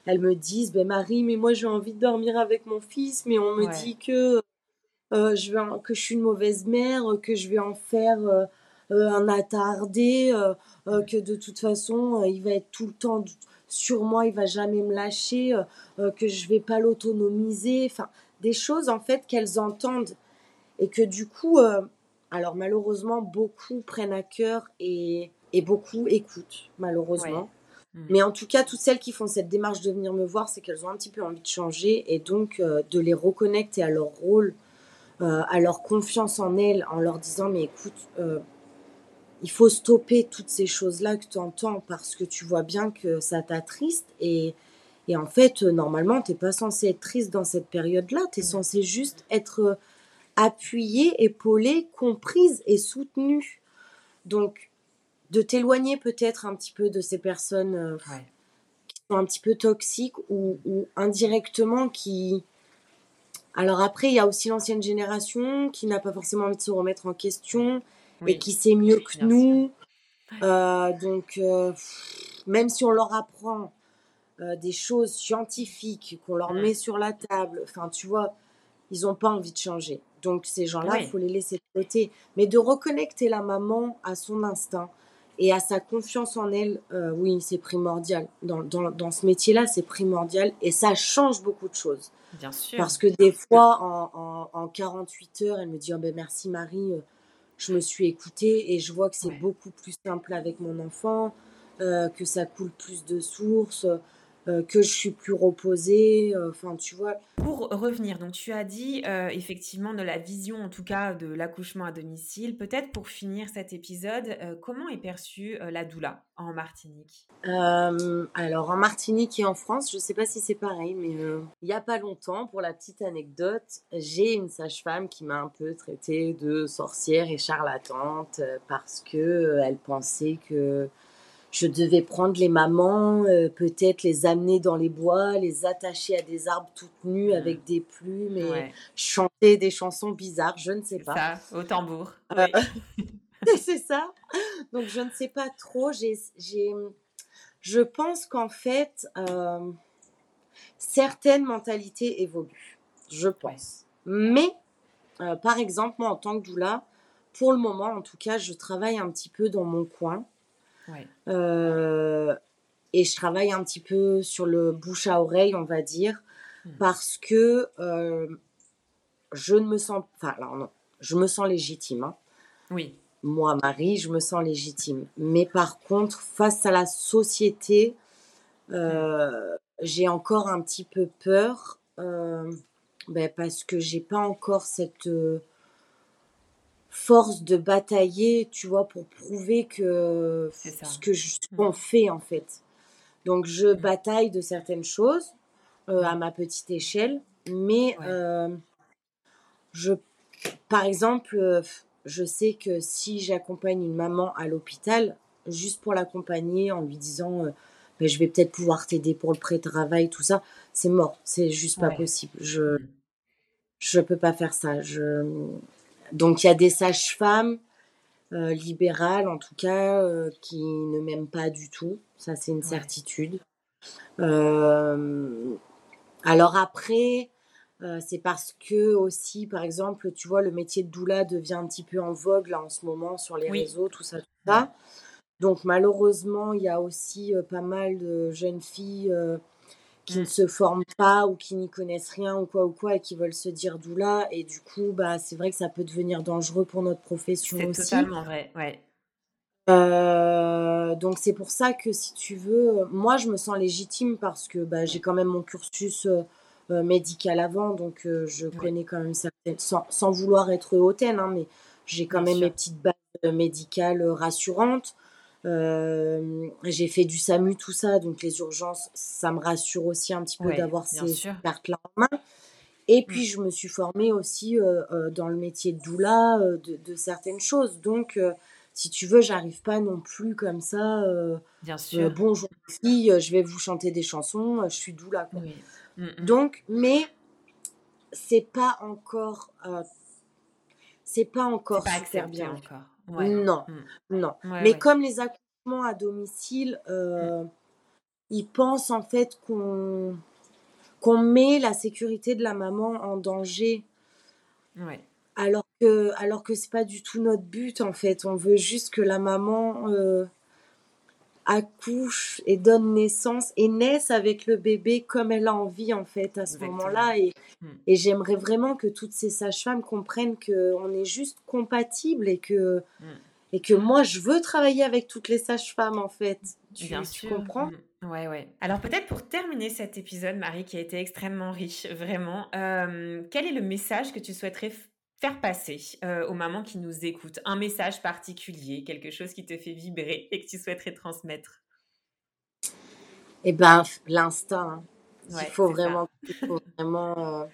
elles me disent ben Marie mais moi j'ai envie de dormir avec mon fils mais on me dit que euh, je vais que je suis une mauvaise mère que je vais en faire euh, euh, un attardé que de toute façon il va être tout le temps sur moi il va jamais me lâcher que je vais pas l'autonomiser enfin des choses en fait qu'elles entendent. Et que du coup alors malheureusement beaucoup prennent à cœur et, et beaucoup écoutent malheureusement Mm. Mais en tout cas, toutes celles qui font cette démarche de venir me voir, c'est qu'elles ont un petit peu envie de changer et donc euh, de les reconnecter à leur rôle, euh, à leur confiance en elles, en leur disant mais écoute, euh, il faut stopper toutes ces choses-là que tu entends parce que tu vois bien que ça t'attriste et, et en fait, normalement, tu n'es pas censé être triste dans cette période-là, tu es mm. censé juste être appuyée, épaulée, comprise et soutenue. Donc, de t'éloigner peut-être un petit peu de ces personnes euh, qui sont un petit peu toxiques ou, indirectement qui... Alors après, il y a aussi l'ancienne génération qui n'a pas forcément envie de se remettre en question et qui sait mieux que nous. Euh, donc, euh, même si on leur apprend des choses scientifiques, qu'on leur met sur la table, enfin, tu vois, ils n'ont pas envie de changer. Donc, ces gens-là, il faut les laisser de côté. Mais de reconnecter la maman à son instinct, et à sa confiance en elle, euh, oui, c'est primordial. Dans, dans, dans ce métier-là, c'est primordial et ça change beaucoup de choses. Bien sûr. Parce que des fois, en, en, en 48 heures, elle me dit oh ben Merci Marie, euh, je me suis écoutée et je vois que c'est beaucoup plus simple avec mon enfant, euh, que ça coule plus de sources. Euh, que je suis plus reposée. Euh, enfin, tu vois. Pour revenir, donc tu as dit euh, effectivement de la vision, en tout cas de l'accouchement à domicile. Peut-être pour finir cet épisode, comment est perçue la doula en Martinique? Alors en Martinique et en France, je ne sais pas si c'est pareil, mais il n'y a pas longtemps, pour la petite anecdote, j'ai une sage-femme qui m'a un peu traitée de sorcière et charlatante parce que elle pensait que je devais prendre les mamans, euh, peut-être les amener dans les bois, les attacher à des arbres toutes nues mmh. avec des plumes et chanter des chansons bizarres, je ne sais pas. Ça, au tambour. Euh, [laughs] c'est ça. Donc je ne sais pas trop. J'ai, je pense qu'en fait, euh, certaines mentalités évoluent, je pense. Mais, par exemple, moi en tant que doula, pour le moment en tout cas, je travaille un petit peu dans mon coin. Euh, et je travaille un petit peu sur le bouche à oreille, on va dire, hmm. parce que euh, je ne me sens, enfin, alors non, je me sens légitime. Hein. Oui. Moi, Marie, je me sens légitime. Mais par contre, face à la société, euh, hmm. j'ai encore un petit peu peur, ben, parce que j'ai pas encore cette force de batailler, tu vois, pour prouver que ce que je, mmh. qu'on fait en fait. Donc je mmh. bataille de certaines choses euh, à mmh. ma petite échelle, mais euh, je, par exemple, euh, je sais que si j'accompagne une maman à l'hôpital, juste pour l'accompagner en lui disant ben, je vais peut-être pouvoir t'aider pour le pré-travail, tout ça, c'est mort, c'est juste pas possible. Je je peux pas faire ça. Je donc il y a des sages-femmes euh, libérales, en tout cas, euh, qui ne m'aiment pas du tout. Ça, c'est une certitude. Euh, alors après, c'est parce que aussi, par exemple, tu vois, le métier de doula devient un petit peu en vogue là en ce moment sur les réseaux, tout ça, tout ça. Donc malheureusement, il y a aussi pas mal de jeunes filles qui ne se forment pas ou qui n'y connaissent rien ou quoi ou quoi et qui veulent se dire doula et du coup bah c'est vrai que ça peut devenir dangereux pour notre profession aussi. C'est totalement vrai, ouais. Euh, donc c'est pour ça que si tu veux, moi je me sens légitime parce que bah, j'ai quand même mon cursus euh, euh, médical avant, donc je connais quand même certaines, sans, sans vouloir être hautaine, hein, mais j'ai quand même mes petites bases médicales rassurantes. Euh, j'ai fait du SAMU, tout ça, donc les urgences, ça me rassure aussi un petit peu d'avoir ces cartes-là en main. Et puis, mmh. je me suis formée aussi euh, euh, dans le métier de doula, de, certaines choses. Donc, si tu veux, j'arrive pas non plus comme ça. Bien sûr. bonjour, fille, je vais vous chanter des chansons, je suis doula. Quoi. Mmh, mmh. Donc, mais c'est pas encore. c'est pas encore pas super bien. Encore. Non, mmh. non. Mais comme les accouchements à domicile, mmh. euh, ils pensent en fait qu'on qu'on met la sécurité de la maman en danger. Alors que alors que c'est pas du tout notre but en fait. On veut juste que la maman euh, accouche et donne naissance et naisse avec le bébé comme elle a envie en fait à ce moment-là et, hmm. et j'aimerais vraiment que toutes ces sages-femmes comprennent qu'on est juste compatibles et que hmm. et que moi je veux travailler avec toutes les sages-femmes en fait tu, Bien tu comprends? Hmm. Ouais, ouais. Alors peut-être pour terminer cet épisode, Marie, qui a été extrêmement riche, vraiment, euh, quel est le message que tu souhaiterais faire passer euh, aux mamans qui nous écoutent Un message particulier, quelque chose qui te fait vibrer et que tu souhaiterais transmettre? Eh ben, l'instinct. Hein. il, faut vraiment, il, faut vraiment, euh,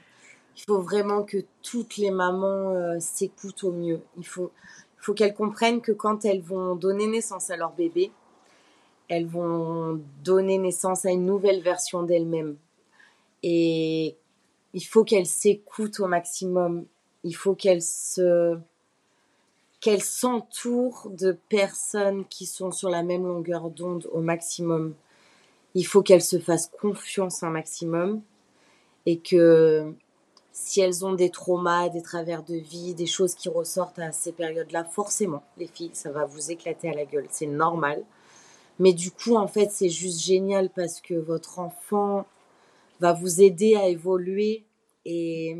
il faut vraiment que toutes les mamans euh, s'écoutent au mieux. Il faut, il faut qu'elles comprennent que quand elles vont donner naissance à leur bébé, elles vont donner naissance à une nouvelle version d'elles-mêmes. Et il faut qu'elles s'écoutent au maximum il faut qu'elle se qu'elle s'entoure de personnes qui sont sur la même longueur d'onde au maximum. Il faut qu'elle se fasse confiance un maximum et que si elles ont des traumas, des travers de vie, des choses qui ressortent à ces périodes-là, forcément, les filles, ça va vous éclater à la gueule, c'est normal. Mais du coup, en fait, c'est juste génial parce que votre enfant va vous aider à évoluer et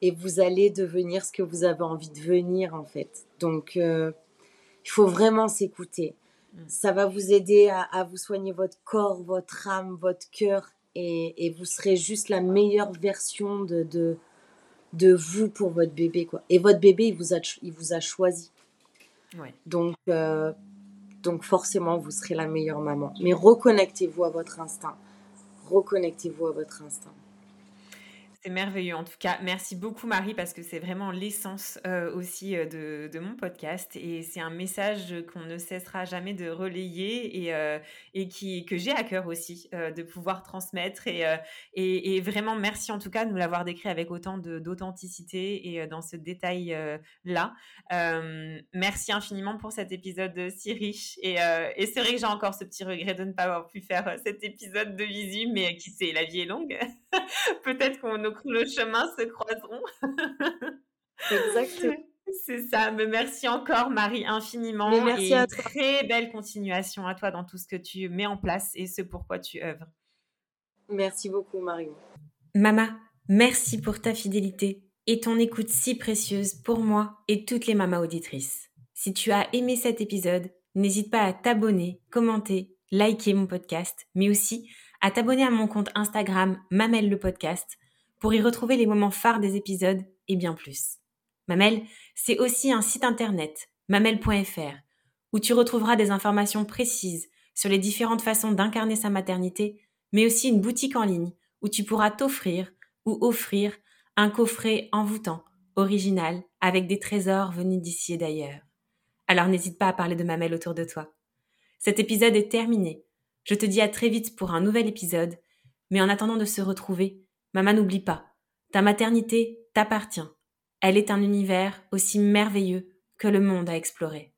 et vous allez devenir ce que vous avez envie de devenir en fait. Donc euh, il faut vraiment s'écouter. Mm. Ça va vous aider à, vous soigner votre corps, votre âme, votre cœur. Et, vous serez juste la meilleure version de, de, vous pour votre bébé. Quoi. Et votre bébé, il vous a, il vous a choisi. Donc, euh, donc forcément, vous serez la meilleure maman. Mais reconnectez-vous à votre instinct. Reconnectez-vous à votre instinct. C'est merveilleux. En tout cas, merci beaucoup Marie parce que c'est vraiment l'essence euh, aussi euh, de, mon podcast et c'est un message qu'on ne cessera jamais de relayer et, euh, qui, que j'ai à cœur aussi de pouvoir transmettre et, et, vraiment merci en tout cas de nous l'avoir décrit avec autant d'authenticité et dans ce détail là. merci infiniment pour cet épisode si riche et, et c'est vrai que j'ai encore ce petit regret de ne pas avoir pu faire cet épisode de visu mais qui sait, la vie est longue. [laughs] [laughs] Peut-être qu'on nos, chemins se croiseront. [laughs] Exactement. C'est ça. Mais merci encore, Marie, infiniment. merci et à toi. Très belle continuation à toi dans tout ce que tu mets en place et ce pourquoi tu œuvres. Merci beaucoup, Marie. Mama, merci pour ta fidélité et ton écoute si précieuse pour moi et toutes les mamas auditrices. Si tu as aimé cet épisode, n'hésite pas à t'abonner, commenter, liker mon podcast, mais aussi à t'abonner à mon compte Instagram Mamelle le podcast pour y retrouver les moments phares des épisodes et bien plus. Mamel, c'est aussi un site internet, mamel.fr, où tu retrouveras des informations précises sur les différentes façons d'incarner sa maternité, mais aussi une boutique en ligne où tu pourras t'offrir ou offrir un coffret envoûtant, original, avec des trésors venus d'ici et d'ailleurs. Alors n'hésite pas à parler de Mamel autour de toi. Cet épisode est terminé. Je te dis à très vite pour un nouvel épisode, mais en attendant de se retrouver, maman n'oublie pas, ta maternité t'appartient. Elle est un univers aussi merveilleux que le monde à explorer.